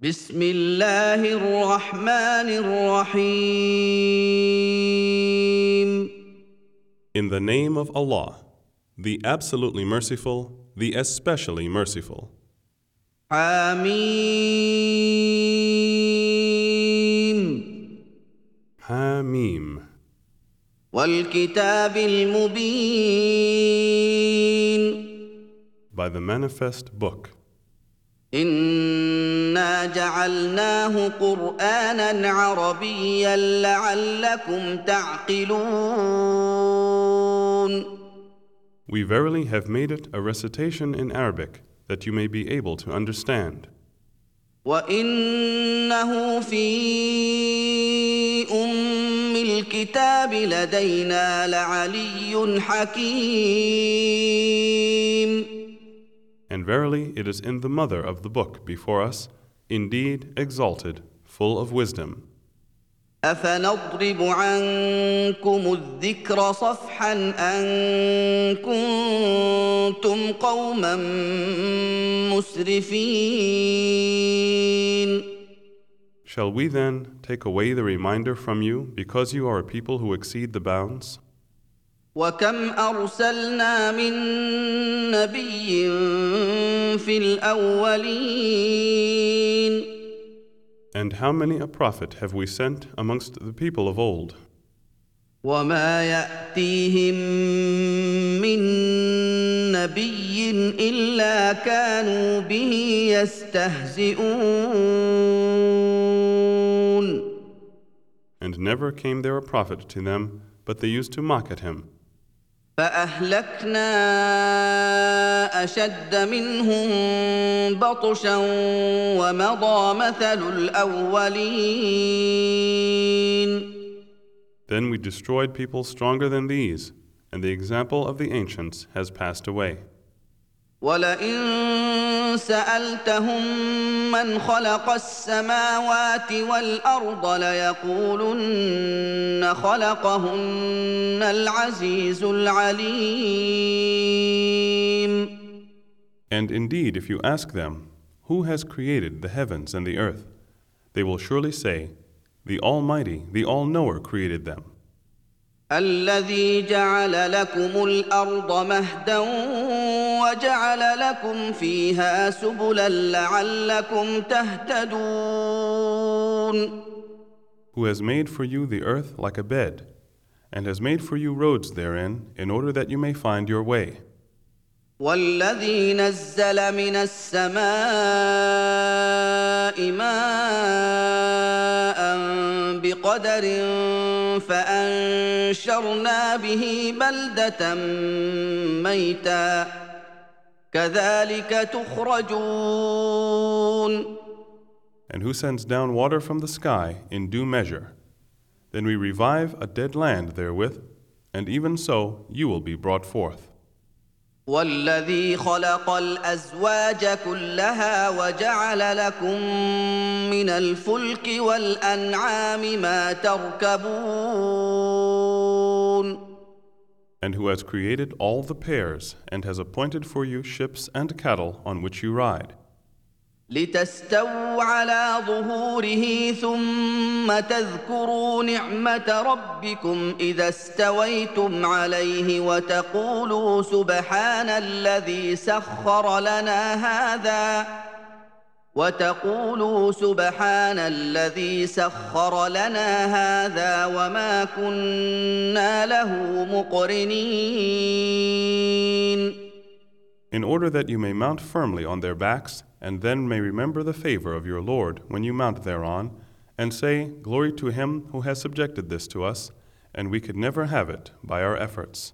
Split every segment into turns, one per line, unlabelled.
بسم الله الرحمن الرحيم In the name of Allah, the absolutely merciful, the especially merciful.
حميم
حميم والكتاب المبين By the manifest book.
انا جعلناه قرانا عربيا لعلكم تعقلون
We verily have made it a recitation in Arabic that you may be able to understand.
وانه في ام الكتاب لدينا لعلي حكيم
And verily it is in the mother of the book before us, indeed exalted, full of wisdom. أفنضرب عنكم الذكر صفحا أن كنتم قوما مسرفين Shall we then take away the reminder from you because you are a people who exceed the bounds?
وكم ارسلنا من نبي في الاولين
And how many a prophet have we sent amongst the people of old?
وما ياتيهم من نبي الا كانوا به يستهزئون
And never came there a prophet to them but they used to mock at him
فاهلكنا اشد منهم بطشا ومضى مثل الاولين
Then we destroyed people stronger than these, and the example of the ancients has passed away.
وَلَئِن سالتهم من خلق السماوات والارض ليقولن خلقهن العزيز العليم
And indeed, if you ask them, Who has created the heavens and the earth? They will surely say, The Almighty, the All Knower created them.
الذي جعل لكم الارض مهدا وجعل لكم فيها سبلا لعلكم تهتدون
Who has made for you the earth like a bed and has made for you roads therein in order that you may find your way
والذي نزل من السماء ماء بقدر فانشرنا به بلده ميتا كذلك تخرجون
And who sends down water from the sky in due measure? Then we revive a dead land therewith, and even so you will be brought forth.
والذي خلق الازواج كلها وجعل لكم من الفلك والانعام ما تركبون
And who has created all the pairs and has appointed for you ships and cattle on which you ride.
لتستووا على ظهوره ثم تذكروا نعمه ربكم اذا استويتم عليه وتقولوا سبحان الذي سخر لنا هذا وتقولوا سبحان الذي سخر لنا هذا وما كنا له مقرنين In order
that you may mount firmly on their backs and then may remember the favor of your Lord when you mount thereon, and say, Glory to him who has subjected this to us, and we could never have it by our efforts.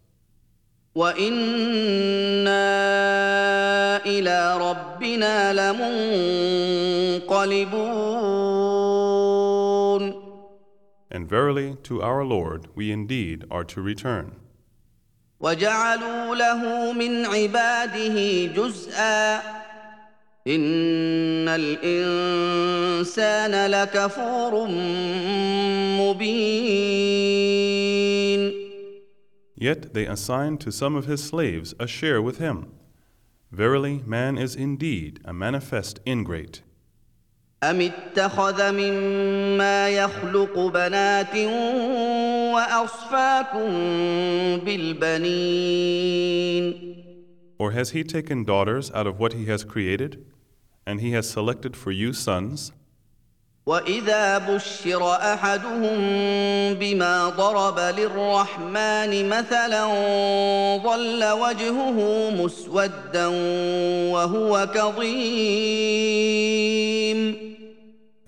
And verily, to our Lord we indeed are to return. وَجَعَلُوا لَهُ
مِنْ عِبَادِهِ جُزْءًا ان الانسان لكفور مبين
Yet they assigned to some of his slaves a share with him. Verily, man is indeed a manifest ingrate.
أم اتخذ مما يخلق بنات وأصفاكم بالبنين
Or has He taken daughters out of what He has created, and He has selected for you sons? وإذا بشر أحدهم بما ضرب للرحمن مثلا ظل وجهه مسودا وهو كظيم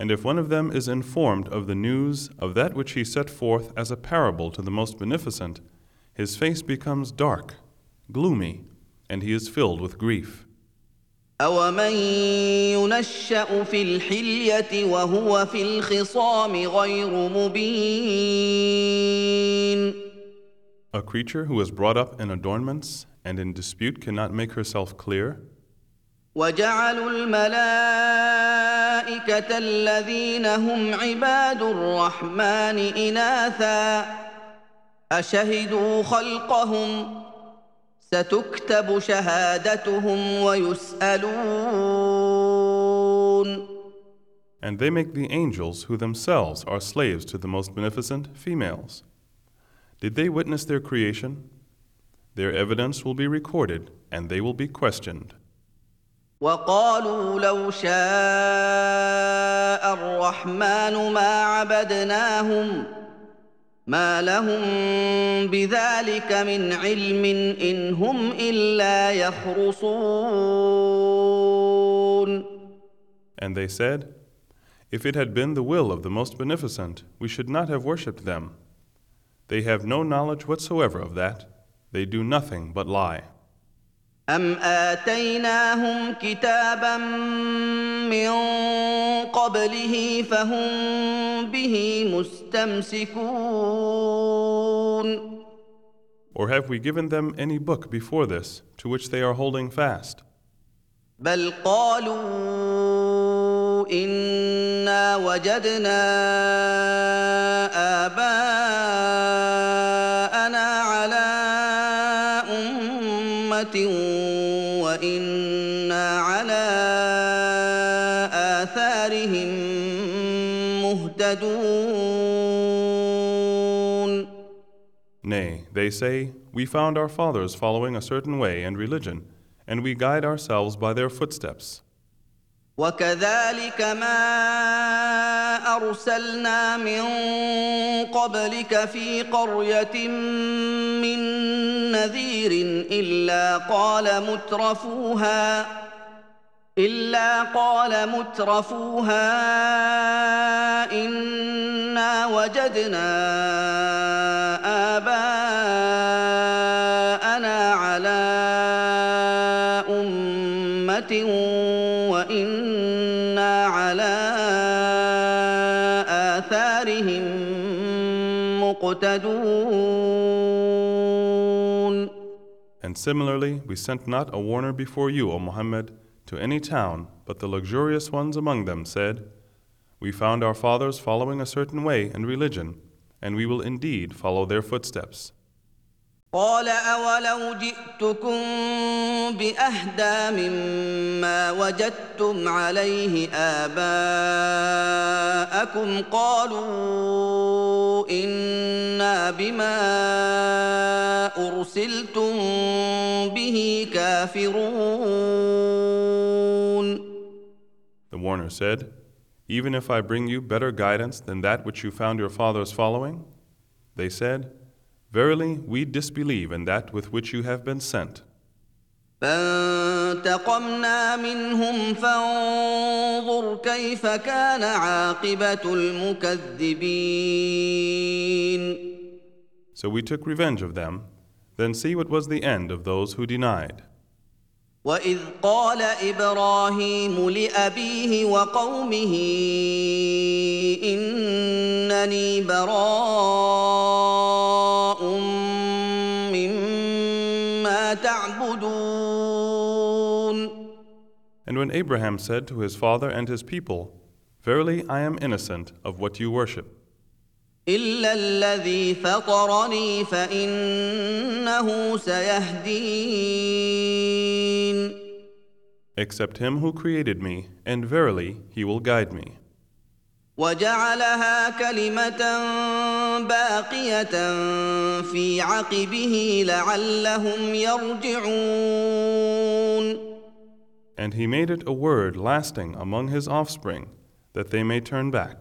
And if one of them is informed of the news of that which he set forth as a parable to the most beneficent, his face becomes dark, gloomy, and he is filled with grief. A creature who is brought up in adornments and in dispute cannot make herself clear.
وَجَعَلُوا الْمَلَائِكَةَ الَّذِينَ هُمْ عِبَادُ الرَّحْمَنِ إِنَاثًا أَشَهِدُوا خَلْقَهُمْ ۖ ستكتب شهادتهم ويسألون
And they make the angels who themselves are slaves to the most beneficent females. Did they witness their creation? Their evidence will be recorded and they will be questioned.
وقالوا لو شاء الرحمن ما عبدناهم ما لهم بذلك من علم ان هم الا يخرصون
And they said If it had been the will of the most beneficent we should not have worshipped them They have no knowledge whatsoever of that they do nothing but lie
أم آتيناهم كتابا من قبله فهم به مستمسكون
Or have we given them any book before this to which they are holding fast?
بل قالوا إنا وجدنا آباءنا
They say, We found our fathers following a certain way and religion, and we guide ourselves by their footsteps.
وكذلك ما ارسلنا من قبلك في قريه من نذير الا قال مترفوها الا قال مترفوها انا وجدنا اباءنا
Similarly, we sent not a warner before you, O Muhammad, to any town, but the luxurious ones among them said, We found our fathers following a certain way and religion, and we will indeed follow their footsteps.
قال اولو جئتكم باهدى مما وجدتم عليه اباءكم قالوا انا بما ارسلتم به كافرون
The warner said, Even if I bring you better guidance than that which you found your fathers following? They said, Verily, we disbelieve in that with which you have been sent. So we took revenge of them, then see what was the end of those who denied.
وإذ قال إبراهيم لأبيه وقومه إنني براء
And when Abraham said to his father and his people, Verily I am innocent of what you worship. إلا الذي فطرني فإنه سيهدين. Except him who created me, and verily he will guide me.
وجعلها كلمة باقية في عقبه لعلهم يرجعون
and he made it a word lasting among his offspring, that they may turn back.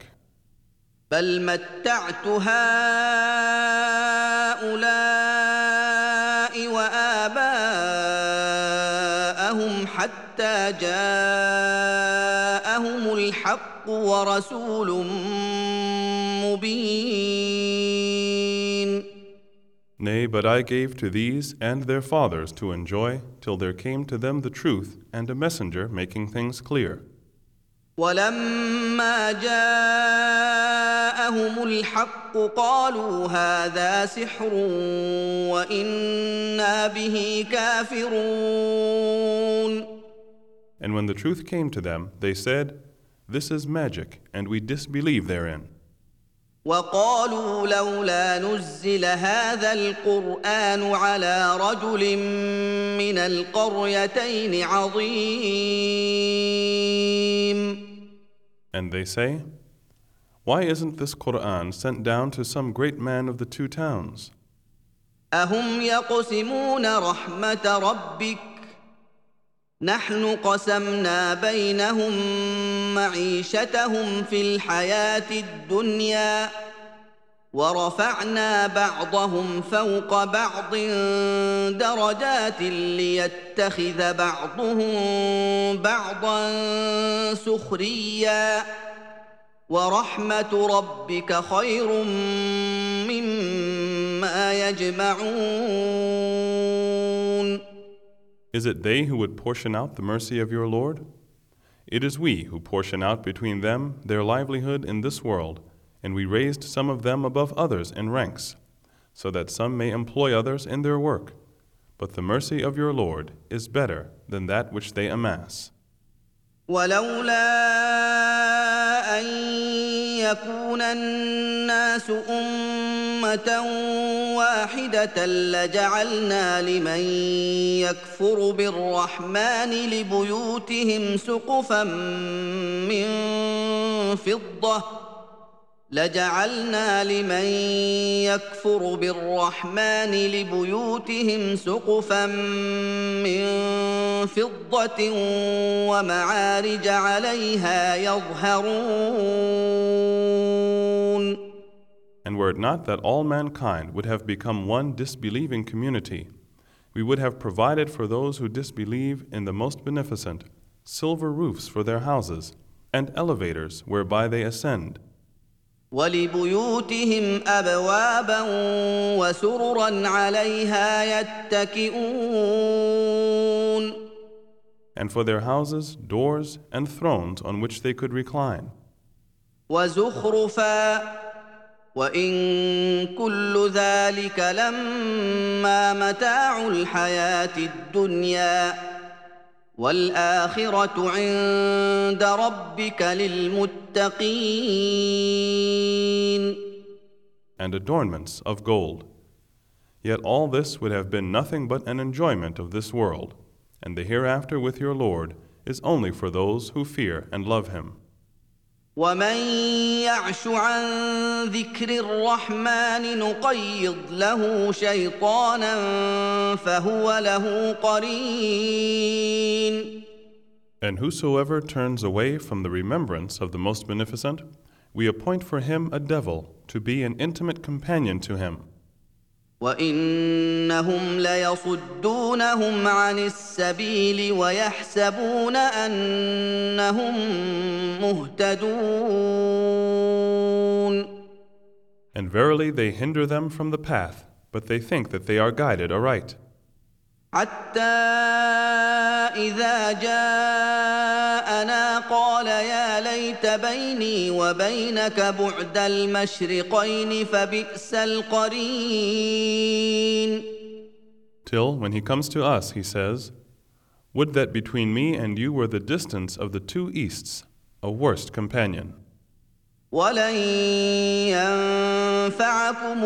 بل متعت هؤلاء وآباءهم حتى جاءهم
الحق ورسول مبين Nay, but I gave to these and their fathers to enjoy till there came to them the truth and a messenger making things clear. ولما جاءهم الحق قالوا هذا سحر وإنا به كافرون. And when the truth came to them, they said, This is magic, and we disbelieve therein.
وقالوا لولا نزل هذا القران على رجل من القريتين عظيم
And they say, Why isn't this Quran sent down to some great man of the two towns?
أهم يقسمون رحمة ربك نحن قسمنا بينهم معيشتهم في الحياه الدنيا ورفعنا بعضهم فوق بعض درجات ليتخذ بعضهم بعضا سخريا ورحمه ربك خير مما يجمعون
Is it they who would portion out the mercy of your Lord? It is we who portion out between them their livelihood in this world, and we raised some of them above others in ranks, so that some may employ others in their work. But the mercy of your Lord is better than that which they amass. ولولا أن
يكون الناس أمة امه واحده لجعلنا لمن يكفر بالرحمن لبيوتهم سقفا من فضه لجعلنا لمن يكفر بالرحمن لبيوتهم سقفا من فضه ومعارج عليها يظهرون
And were it not that all mankind would have become one disbelieving community, we would have provided for those who disbelieve in the most beneficent silver roofs for their houses and elevators whereby they ascend. And for their houses, doors and thrones on which they could recline.
وزخرفا وان كل ذلك لما متاع الحياه الدنيا والاخره عند ربك للمتقين
And adornments of gold. Yet all this would have been nothing but an enjoyment of this world, and the hereafter with your Lord is only for those who fear and love Him.
ومن يعش عن ذكر الرحمن نقيض له شيطانا فهو له قرين
And whosoever turns away from the remembrance of the Most Beneficent, we appoint for him a devil to be an intimate companion to him.
وانهم ليصدونهم عن السبيل ويحسبون انهم مهتدون
And verily they hinder them from the path, but they think that they are guided aright.
حتى إذا جاءنا قال بيني وبينك بعد المشرقين فبئس القرين
Till when he comes to us he says Would that between me and you were the distance of the two easts a worst companion ولن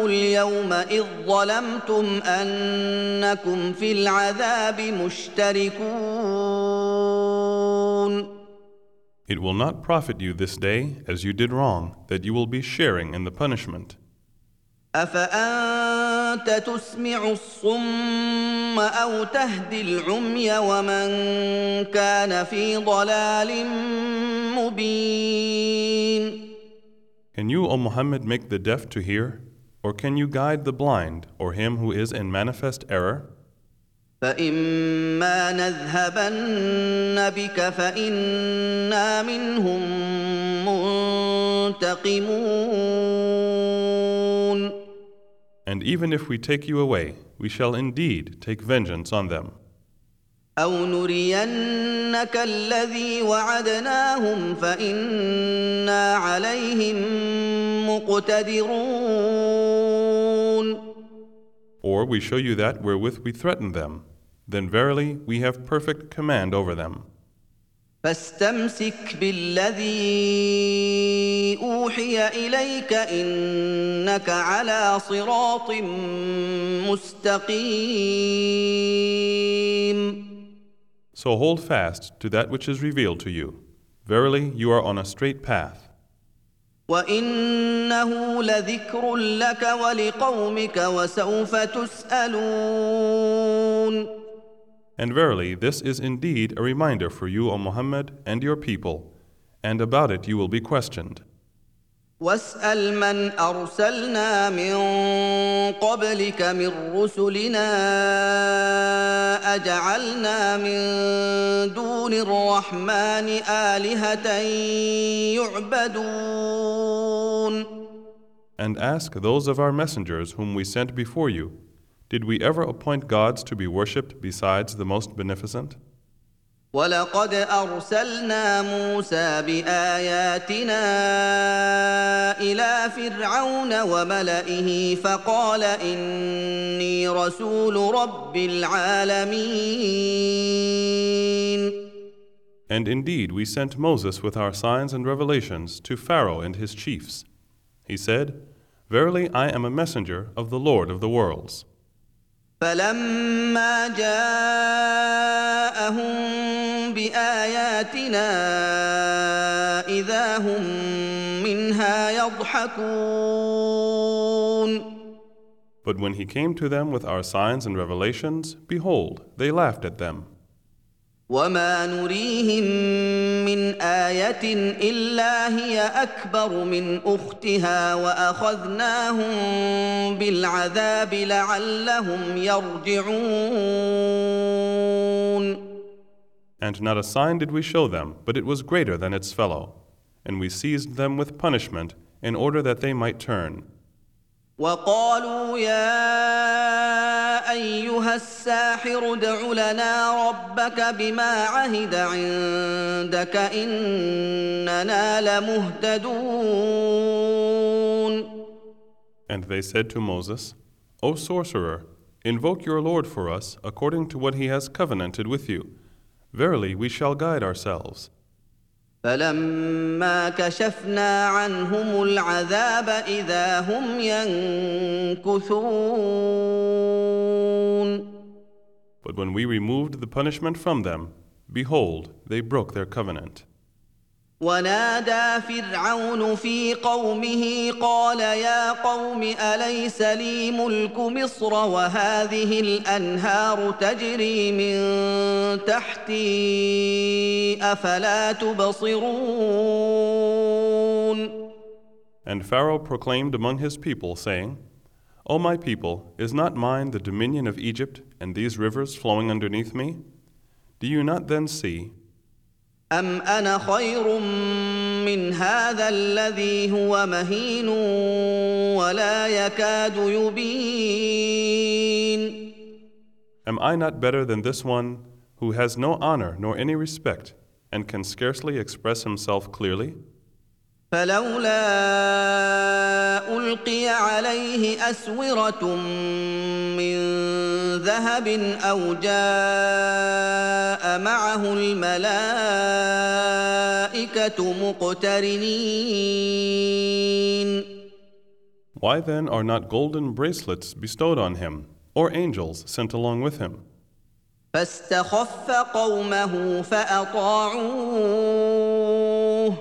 اليوم إذ ظلمتم أنكم في العذاب مشتركون
It will not profit you this day, as you did wrong, that you will be sharing in the punishment. Can you, O Muhammad, make the deaf to hear? Or can you guide the blind, or him who is in manifest error?
فإما نذهبن بك فإنا منهم منتقمون
And even if we take you away, we shall indeed take vengeance on them.
أو نرينك الذي وعدناهم فإنا عليهم مقتدرون
Or we show you that wherewith we threaten them, then verily we have perfect command over them. فاستمسك بالذي اوحي اليك انك على صراط مستقيم So hold fast to that which is revealed to you. Verily you are on a straight path.
وانه لذكر لك ولقومك وسوف تسالون
And verily, this is indeed a reminder for you, O Muhammad, and your people, and about it you will be questioned.
واسال من ارسلنا من قبلك من رسلنا اجعلنا من دون الرحمن الهه يعبدون
And ask those of our messengers whom we sent before you, did we ever appoint gods to be worshipped besides the most beneficent?
ولقد ارسلنا موسى باياتنا الى فرعون وملئه فقال اني رسول رب العالمين
And indeed, we sent Moses with our signs and revelations to Pharaoh and his chiefs. He said, Verily, I am a messenger of the Lord of the worlds. فلما
جاءهم باياتنا اذا هم منها يضحكون
But when he came to them with our signs and revelations, behold, they laughed at them.
وما نريهم من آية إلا هي أكبر من أختها وأخذناهم بالعذاب لعلهم يرجعون.
And not a sign did we show them, but it was greater than its fellow. And we seized them with punishment in order that they might turn. وقالوا يا أيها الساحر لنا ربك بما عهد عندك إننا لمهتدون And they said to Moses, O sorcerer, invoke your Lord for us according to what he has covenanted with you. Verily, we shall guide ourselves. But when we removed the punishment from them, behold, they broke their covenant.
ونادى فرعون في قومه قال يا قوم اليس لي ملك مصر وهذه الانهار تجري من تحتي افلا تبصرون
And Pharaoh proclaimed among his people, saying, O my people, is not mine the dominion of Egypt and these rivers flowing underneath me? Do you not then see
أم أنا خير من هذا الذي هو مهين ولا يكاد يبين
Am I not better than this one who has no honor nor any respect and can scarcely express himself clearly? فلولا ألقي
عليه أسورة من ذهب او جاء معه الملائكه مقترنين
Why then are not golden bracelets bestowed on him or angels sent along with him?
فاستخف قومه فأطاعوه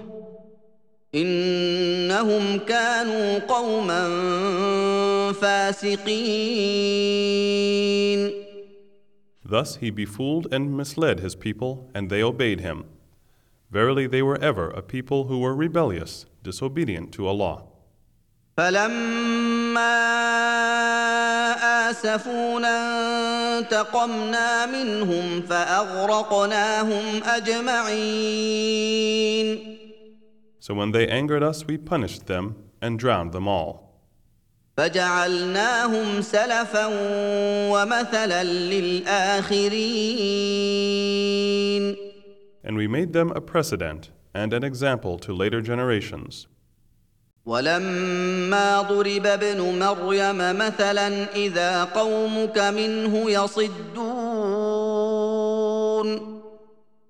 إنهم كانوا قوما فاسقين
Thus he befooled and misled his people, and they obeyed him. Verily, they were ever a people who were rebellious, disobedient to
Allah. So
when they angered us, we punished them and drowned them all.
فجعلناهم سلفا ومثلا للآخرين
And we made them a precedent and an example to later
generations. ولما ضرب ابن مريم مثلا إذا قومك منه يصدون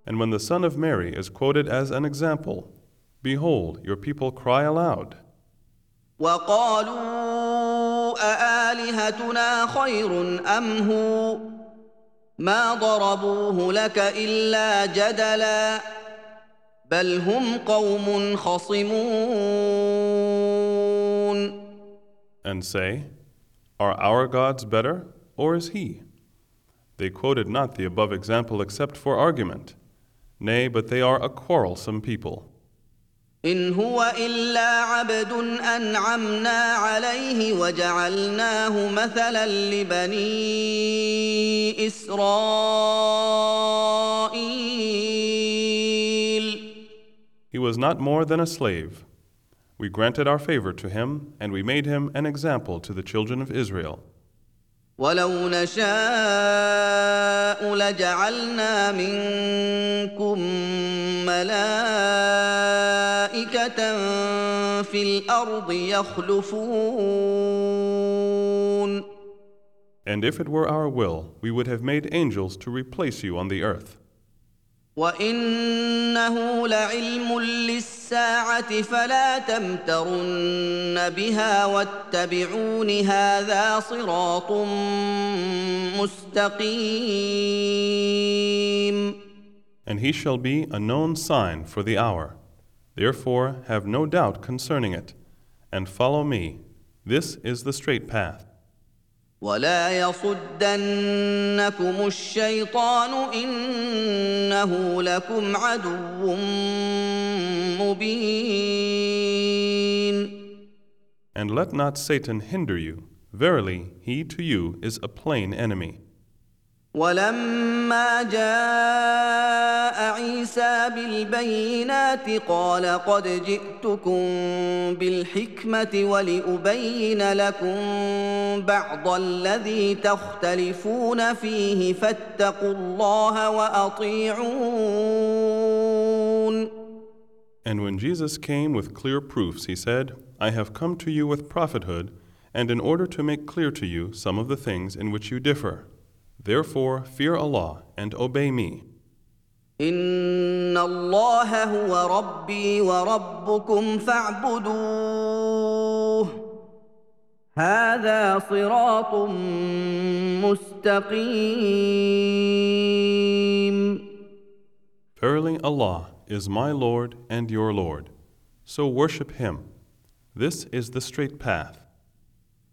And when the son of Mary is quoted as an example, behold, your people cry aloud. وقالوا
أآلهتنا خير أم هو ما ضربوه لك إلا جدلا بل هم قوم خصمون
And say, Are our gods better or is he? They quoted not the above example except for argument. Nay, but they are a quarrelsome people.
ان هو الا عبد انعمنا عليه وجعلناه مثلا لبني اسرائيل
He was not more than a slave. We granted our favor to him and we made him an example to the children of Israel.
ولو نشاء لجعلنا منكم ملائكة ملائكة في الأرض
يخلفون And if it were our will, we would have made angels to replace you on the earth. وإنه لعلم للساعة فلا تمترن بها واتبعون هذا صراط مستقيم. And he shall be a known sign for the hour. Therefore, have no doubt concerning it, and follow me. This is the straight path. ولا يصدنكم الشيطان إنه لكم عدو مبين. And let not Satan hinder you. Verily, he to you is a plain enemy.
ولما جاء عيسى بالبينات قال قد جئتكم بالحكمه ولابين لكم بعض الذي تختلفون فيه فاتقوا الله واطيعون
And when Jesus came with clear proofs, he said, I have come to you with prophethood, and in order to make clear to you some of the things in which you differ. Therefore, fear Allah and obey me.
إن
Verily Allah is my Lord and your Lord. So worship him. This is the straight path.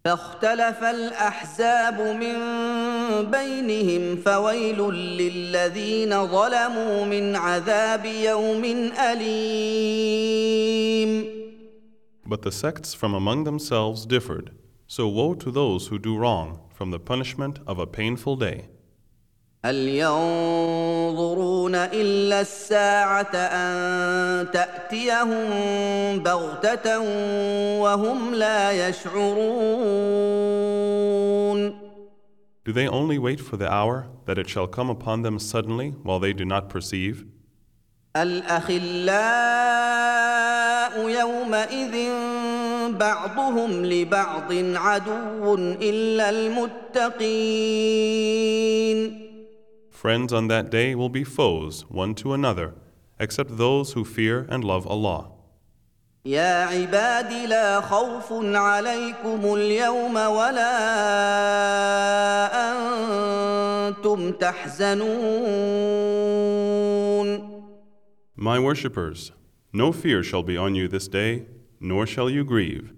فاختلف الأحزاب من بينهم فويل للذين ظلموا من عذاب يوم أليم
But the sects from among themselves differed, so woe to those who do wrong from the punishment of a painful day.
هل ينظرون إلا الساعة أن تأتيهم بغتة وهم لا يشعرون
Do they only wait for the hour that it shall come upon them suddenly while they do not perceive? Friends on that day will be foes one to another, except those who fear and love Allah.
يا عباد لا خوف عليكم اليوم ولا انتم تحزنون
My worshippers, no fear shall be on you this day, nor shall you grieve.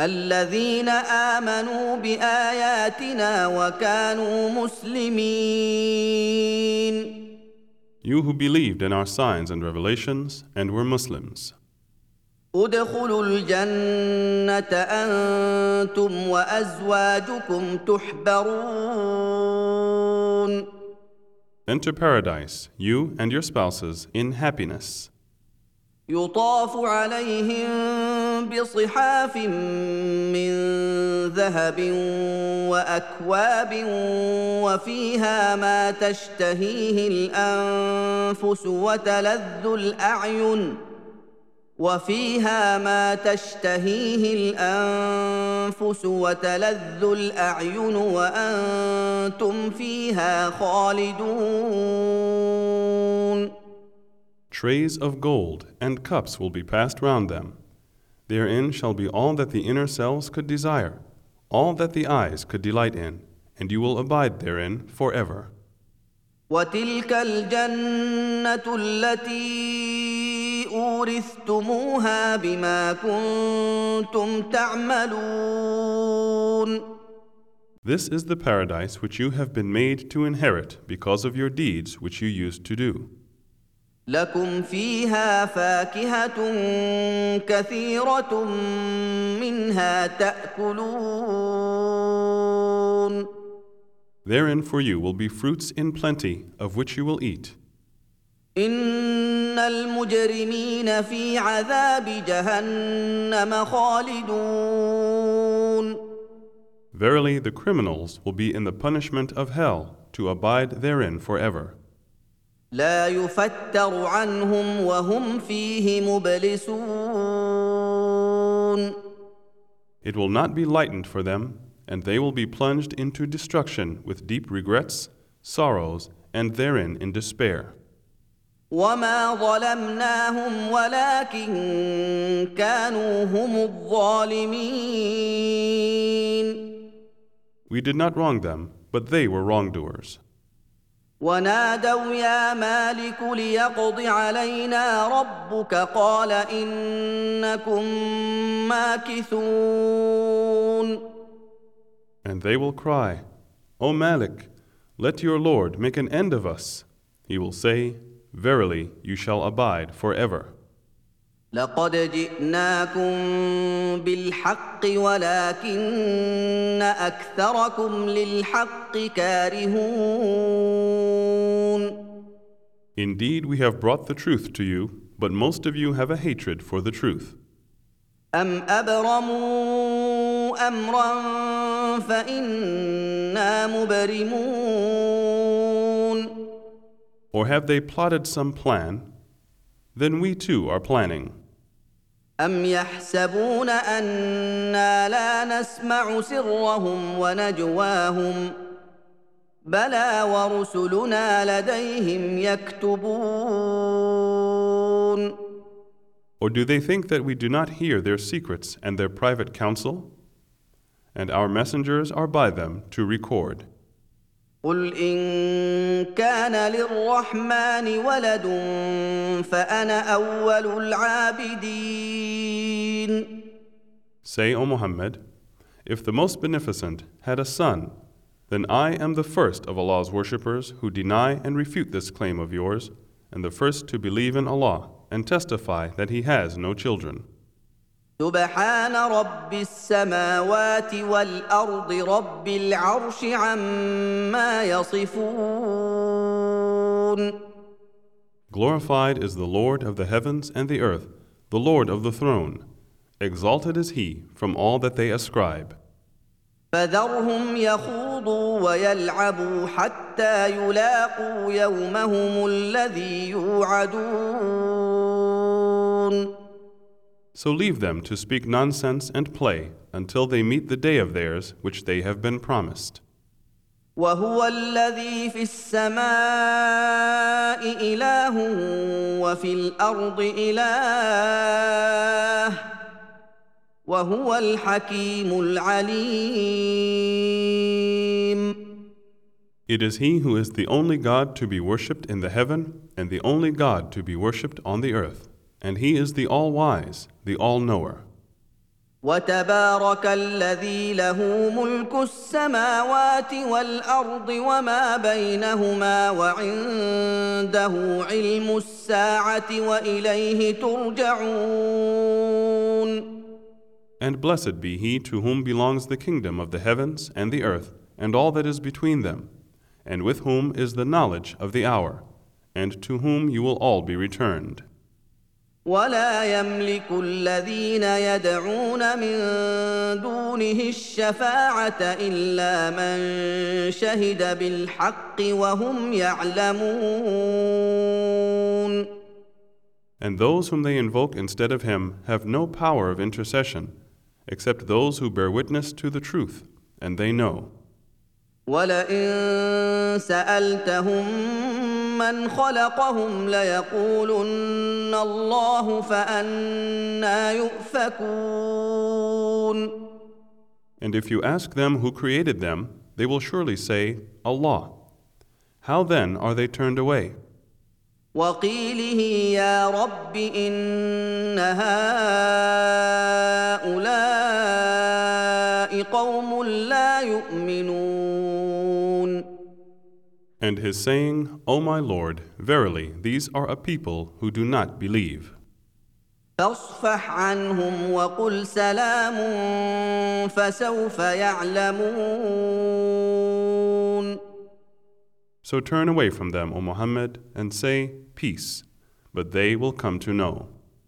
الذين آمنوا بآياتنا وكانوا مسلمين
You who believed in our signs and revelations and were Muslims.
ادخلوا الجنه انتم وازواجكم تحبرون
Enter paradise, you and your spouses, in happiness.
يطاف عليهم بصحاف من ذهب واكواب وفيها ما تشتهيه الانفس وتلذ الاعين وفيها ما تشتهيه الانفس وتلذ الاعين وانتم فيها خالدون
Trays of gold and cups will be passed round them. Therein shall be all that the inner selves could desire, all that the eyes could delight in, and you will abide therein forever.
وتلك الجنه التي اورثتموها بما كنتم تعملون
This is the paradise which you have been made to inherit because of your deeds which you used to do.
لكم فيها فاكهة كثيرة منها تأكلون.
Therein for you will be fruits in plenty of which you will eat. Verily the criminals will be in the punishment of hell to abide therein forever. لا يفتر
عنهم وهم فيه مبلسون
It will not be lightened for them and they will be plunged into destruction with deep regrets, sorrows, and therein in despair.
وما ظلمناهم ولكن كانوا هم الظالمين
We did not wrong them, but they were wrongdoers.
ونادوا يا مالك ليقض علينا ربك قال إنكم ماكثون
and they will cry, O Malik, let your Lord make an end of us. He will say, Verily, you shall abide forever. لقد جئناكم بالحق ولكن أكثركم للحق كارهون Indeed, we have brought the truth to you, but most of you have a hatred for the truth. أم
أبرموا أمرا
or have they plotted some plan? Then we too are planning.
أم يحسبون أنا لا نسمع سرهم ونجواهم بلى ورسلنا لديهم يكتبون
Or do they think that we do not hear their secrets and their private counsel? and our messengers are by them to record. قل إن كان للرحمن ولد فأنا أول العابدين. Say, O Muhammad, if the Most Beneficent had a son, then I am the first of Allah's worshippers who deny and refute this claim of yours, and the first to believe in Allah and testify that He has no children.
سبحان رب السماوات والارض رب العرش عما يصفون
Glorified is the Lord of the heavens and the earth, the Lord of the throne. Exalted is he from all that they ascribe.
فذرهم يخوضوا ويلعبوا حتى يلاقوا يومهم الذي يوعدون
So leave them to speak nonsense and play until they meet the day of theirs which they have been promised. وهو الذي في السماء إله وفي الأرض إله وهو الحكيم العليم It is He who is the only God to be worshipped in the heaven and the only God to be worshipped on the earth. And He is the All Wise, the All Knower. وتبارك
الذي له ملك السماوات والارض وما بينهما وعنده علم الساعه واليه ترجعون And
blessed be he to whom belongs the kingdom of the heavens and the earth and all that is between them and with whom is the knowledge of the hour and to whom you will all be returned
ولا يملك الذين يدعون من دونه الشفاعه الا من شهد بالحق وهم يعلمون
And those whom they invoke instead of him have no power of intercession except those who bear witness to the truth and they know
ولئن سألتهم من خلقهم ليقولن الله
فأنا يؤفكون And if you ask them who created them, they will surely say, Allah. How then are they turned away?
وقيله يا رب إن هؤلاء
and his saying, O my Lord, verily these are a people who do not believe. So turn away from them, O Muhammad, and say, Peace, but they will come to know.